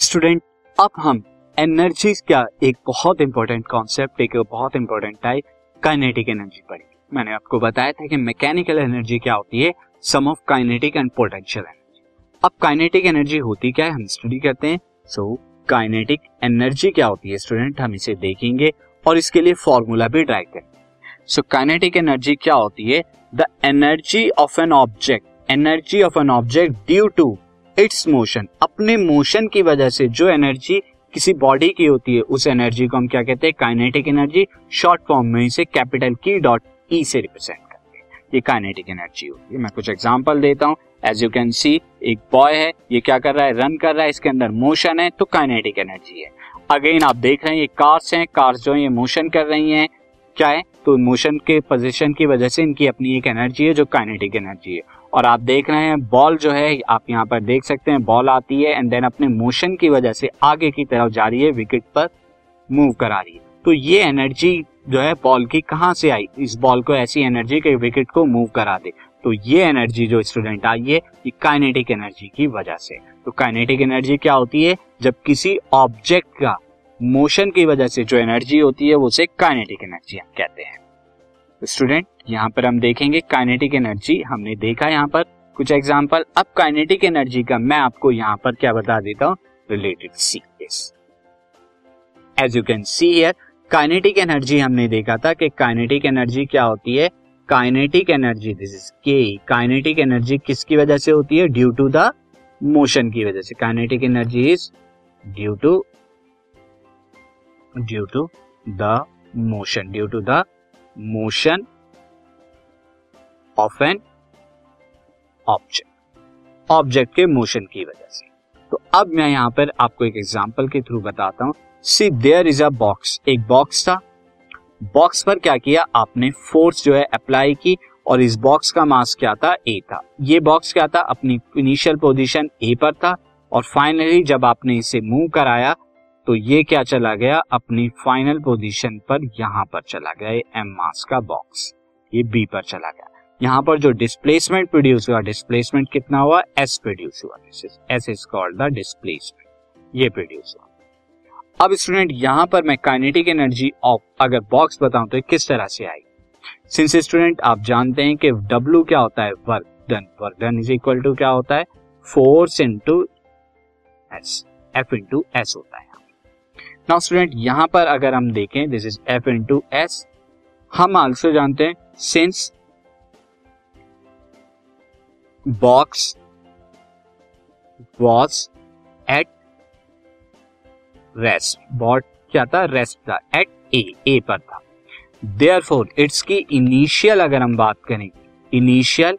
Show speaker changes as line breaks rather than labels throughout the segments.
Student, अब हम energy का एक बहुत इंपॉर्टेंट कॉन्सेप्ट एक बहुत इंपॉर्टेंट टाइप काइनेटिक एनर्जी पढ़ेंगे। मैंने आपको बताया था कि मैकेनिकल एनर्जी क्या होती है? Sum of kinetic and potential energy अब काइनेटिक एनर्जी होती क्या है? हम स्टडी करते हैं। सो काइनेटिक एनर्जी क्या होती है स्टूडेंट हम इसे देखेंगे और इसके लिए फॉर्मूला भी ट्राई करेंगे। सो काइनेटिक एनर्जी क्या होती है? The energy of an object energy of an object due to its motion. अपने मोशन की वजह से जो एनर्जी किसी बॉडी की होती है, उस एनर्जी को हम क्या कहते हैं? Kinetic energy. शॉर्ट फॉर्म में इसे कैपिटल की डॉट ई से रिप्रेजेंट करते हैं। ये काइनेटिक एनर्जी होती है। मैं कुछ एग्जांपल देता हूँ। एज यू कैन सी एक बॉय है। ये क्या कर रहा है? रन कर रहा है। इसके अंदर मोशन है तो काइनेटिक एनर्जी है। अगेन आप देख रहे हैं, ये कार्स हैं। कार्स जो है, ये मोशन कर रही हैं। क्या है? तो मोशन के पोजिशन की वजह से इनकी अपनी एक एनर्जी है, जो काइनेटिक एनर्जी है। और आप देख रहे हैं बॉल जो है, आप यहाँ पर देख सकते हैं बॉल आती है एंड देन अपने मोशन की वजह से आगे की तरफ़ जा रही है विकेट पर मूव करा रही है। तो ये एनर्जी जो है बॉल की कहाँ से आई? इस बॉल को ऐसी एनर्जी के विकेट को मूव करा दे। तो ये एनर्जी जो स्टूडेंट आई है, ये काइनेटिक एनर्जी की वजह से। तो काइनेटिक एनर्जी क्या होती है? जब किसी ऑब्जेक्ट का मोशन की वजह से जो एनर्जी होती है, वो उसे काइनेटिक एनर्जी हम कहते हैं। स्टूडेंट यहाँ पर हम देखेंगे काइनेटिक एनर्जी हमने देखा यहाँ पर कुछ एग्ज़ाम्पल अब काइनेटिक एनर्जी का मैं आपको यहाँ पर क्या बता देता हूँ? Related see as you can see here kinetic energy हमने देखा था कि काइनेटिक एनर्जी क्या होती है? Kinetic energy this is K kinetic energy किसकी वजह से होती है? ड्यू टू द मोशन की वजह से। Kinetic energy is due to due to the motion due to the motion of an object object के मोशन की वजह से। तो अब मैं यहाँ पर आपको एक एग्जांपल के थ्रू बताता हूँ। See there is a box एक बॉक्स था। बॉक्स पर क्या किया? आपने फोर्स जो है अप्लाई की और इस बॉक्स का मास क्या था? ए था। ये बॉक्स क्या था? अपनी इनिशियल पोजीशन ए पर था। और फाइनली जब आपने इसे मूव कराया तो ये क्या चला गया? अपनी फाइनल पोजीशन पर यहाँ पर चला गया ये एम मास का बॉक्स ये बी पर चला गया। यहाँ पर जो डिस्प्लेसमेंट प्रोड्यूस हुआ डिस्प्लेसमेंट कितना हुआ? एस प्रोड्यूस हुआ. S is called the displacement ये प्रोड्यूस हुआ। अब स्टूडेंट यहाँ पर मैं काइनेटिक एनर्जी ऑफ़ अगर बॉक्स बताऊँ तो किस तरह से आई सिंस स्टूडेंट आप जानते हैं कि डब्ल्यू क्या होता है? Work done work done is equal to क्या होता है? Force into S F into S होता है। नाउ स्टूडेंट यहाँ पर अगर हम देखें this is F into S हम आल्सो जानते हैं since box was at rest but क्या था? रेस्ट था एट ए ए पर था। देयर फोर इट्स की इनिशियल अगर हम बात करें इनिशियल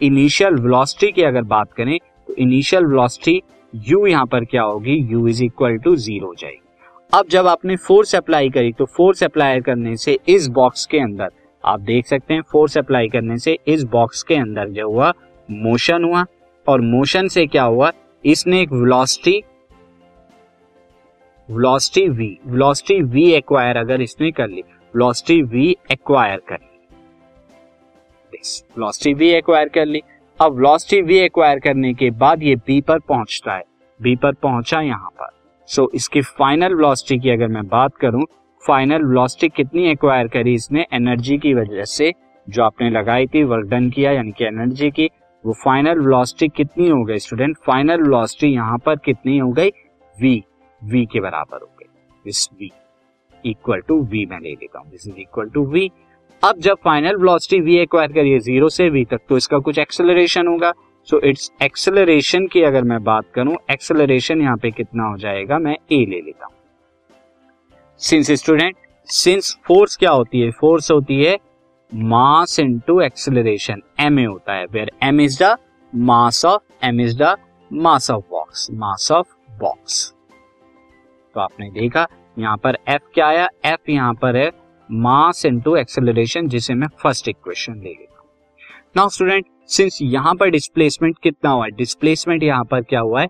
इनिशियल वेलोसिटी की अगर बात करें तो इनिशियल वेलोसिटी यू यहाँ पर क्या होगी? U is equal to zero जाएगी। अब जब आपने फोर्स अप्लाई करी तो फोर्स अप्लाई करने से इस बॉक्स के अंदर, आप देख सकते हैं फोर्स अप्लाई करने से इस बॉक्स के अंदर जो हुआ मोशन हुआ। और मोशन से क्या हुआ? इसने एक velocity velocity V velocity V acquire अगर इसने कर ली वेलोसिटी वी एक्वायर कर ली। वेलोसिटी वी एक्वायर कर ली। अब वेलोसिटी वी एक्वायर करने के बाद ये बी पर पहुँचता है। बी पर पहुँचा यहाँ पर। सो so, इसकी फाइनल वेलोसिटी की अगर मैं बात करूँ फाइनल वेलोसिटी कितनी एक्वायर करी इसने? एनर्जी की वजह से जो आपने लगाई थी वर्क डन किया यानी कि एनर्जी की वो फाइनल वेलोसिटी कितनी हो गई स्टूडेंट फाइनल वेलोसिटी यहाँ पर कितनी हो गई? वी वी के बराबर हो गई। This V equal to V मैं ले लेता हूँ। This is equal to V अब जब फाइनल वेलोसिटी वी एक्वायर करिए ज़ीरो से वी तक तो इसका कुछ एक्सेलरेशन होगा। सो इट्स एक्सेलरेशन की अगर मैं बात करूँ एक्सेलरेशन यहाँ पे कितना हो जाएगा, मैं ए ले लेता हूँ। सिंस स्टूडेंट सिंस फोर्स क्या होती है? फोर्स होती है mass into acceleration M A होता है where M is the mass of M is the mass of box mass of box तो आपने देखा, यहाँ पर एफ़ क्या आया? एफ़ यहाँ पर है मास इनटू एक्सेलरेशन जिसे मैं फ़र्स्ट इक्वेशन ले लेता हूँ। नाउ स्टूडेंट सिंस यहाँ पर डिस्प्लेसमेंट कितना हुआ है? डिस्प्लेसमेंट यहाँ पर क्या हुआ है?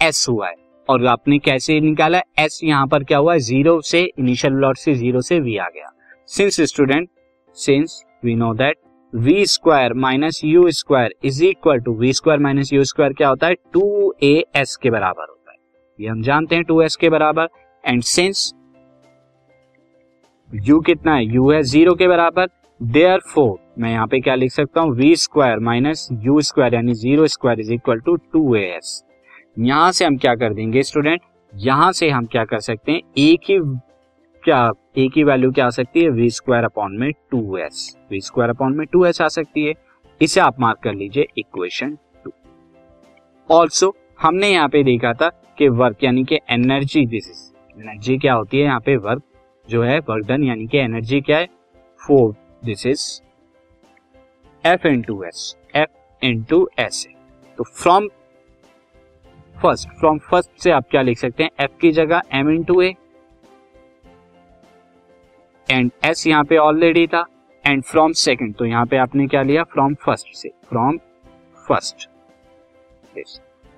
एस हुआ है। और आपने कैसे निकाला? एस यहाँ पर क्या हुआ है? ज़ीरो से इनिशियल वेलोसिटी ज़ीरो से वी आ गया। Since student since we know that V square minus U square is equal to V square minus U square क्या होता है? टू ए एस के बराबर होता है। ये हम जानते हैं टू एस के बराबर। एंड सिंस यू कितना है? यू है ज़ीरो के बराबर। देयर फोर मैं यहाँ पे क्या लिख सकता हूँ? V square minus U square यानी zero square is equal to two A S यहाँ से हम क्या कर देंगे स्टूडेंट यहाँ से हम क्या कर सकते हैं? एक ही क्या एक ही वैल्यू क्या आ सकती है? वी स्क्वायर अपॉन में two S V square upon में टू एस आ सकती है। इसे आप मार्क कर लीजिए इक्वेशन टू ऑल्सो हमने यहाँ पे देखा था कि वर्क यानी कि एनर्जी दिस इज़ एनर्जी क्या होती है? यहाँ पे वर्क जो है वर्क डन यानी कि एनर्जी क्या है? For this is F into S F into S तो फ्रॉम फ़र्स्ट फ्रॉम फ़र्स्ट से आप क्या लिख सकते हैं? एफ़ की जगह M into A and S यहाँ पे ऑलरेडी था. एंड फ्रॉम सेकंड तो यहाँ पे आपने क्या लिया? फ्रॉम फ़र्स्ट से फ्रॉम फ़र्स्ट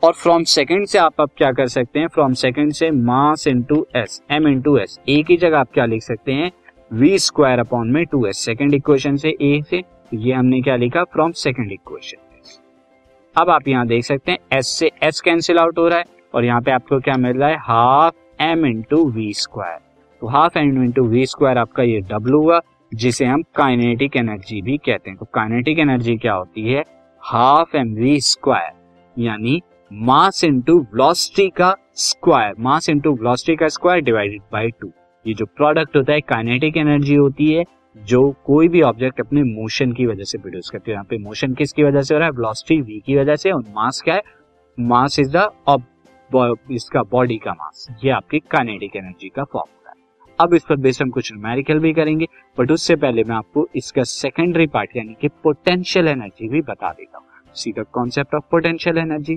और फ्रॉम सेकंड से आप अब क्या कर सकते हैं? फ्रॉम सेकंड से mass into S M into S A की जगह आप क्या लिख सकते हैं? वी स्क्वायर अपॉन में टू एस सेकेंड इक्वेशन से ए से ये हमने क्या लिखा? फ्रॉम सेकेंड इक्वेशन अब आप यहाँ देख सकते हैं एस से एस कैंसिल आउट हो रहा है और यहाँ पे आपको क्या मिल रहा है? Half M into V square तो half M into V square आपका ये डब्लू हुआ, जिसे हम काइनेटिक एनर्जी भी कहते हैं। तो काइनेटिक एनर्जी क्या होती है? हाफ़ एम वी स्क्वायर यानी मास इंटू वेलोसिटी का स्क्वायर मास इंटू वेलोसिटी का स्क्वायर डिवाइडेड बाय टू ये जो प्रोडक्ट होता है काइनेटिक एनर्जी होती है जो कोई भी ऑब्जेक्ट अपने मोशन की वजह से प्रोड्यूस करती है। यहाँ पे मोशन किसकी वजह से हो रहा है? वेलोसिटी वी की वजह से। और मास क्या है? मास इज़ द इसका बॉडी का मास ये आपकी काइनेटिक एनर्जी का फॉर्मूला है। अब इस पर बेस हम कुछ न्यूमेरिकल भी करेंगे बट उससे पहले मैं आपको इसका सेकेंडरी पार्ट यानी कि पोटेंशियल एनर्जी भी बता देता हूँ। See the concept of potential energy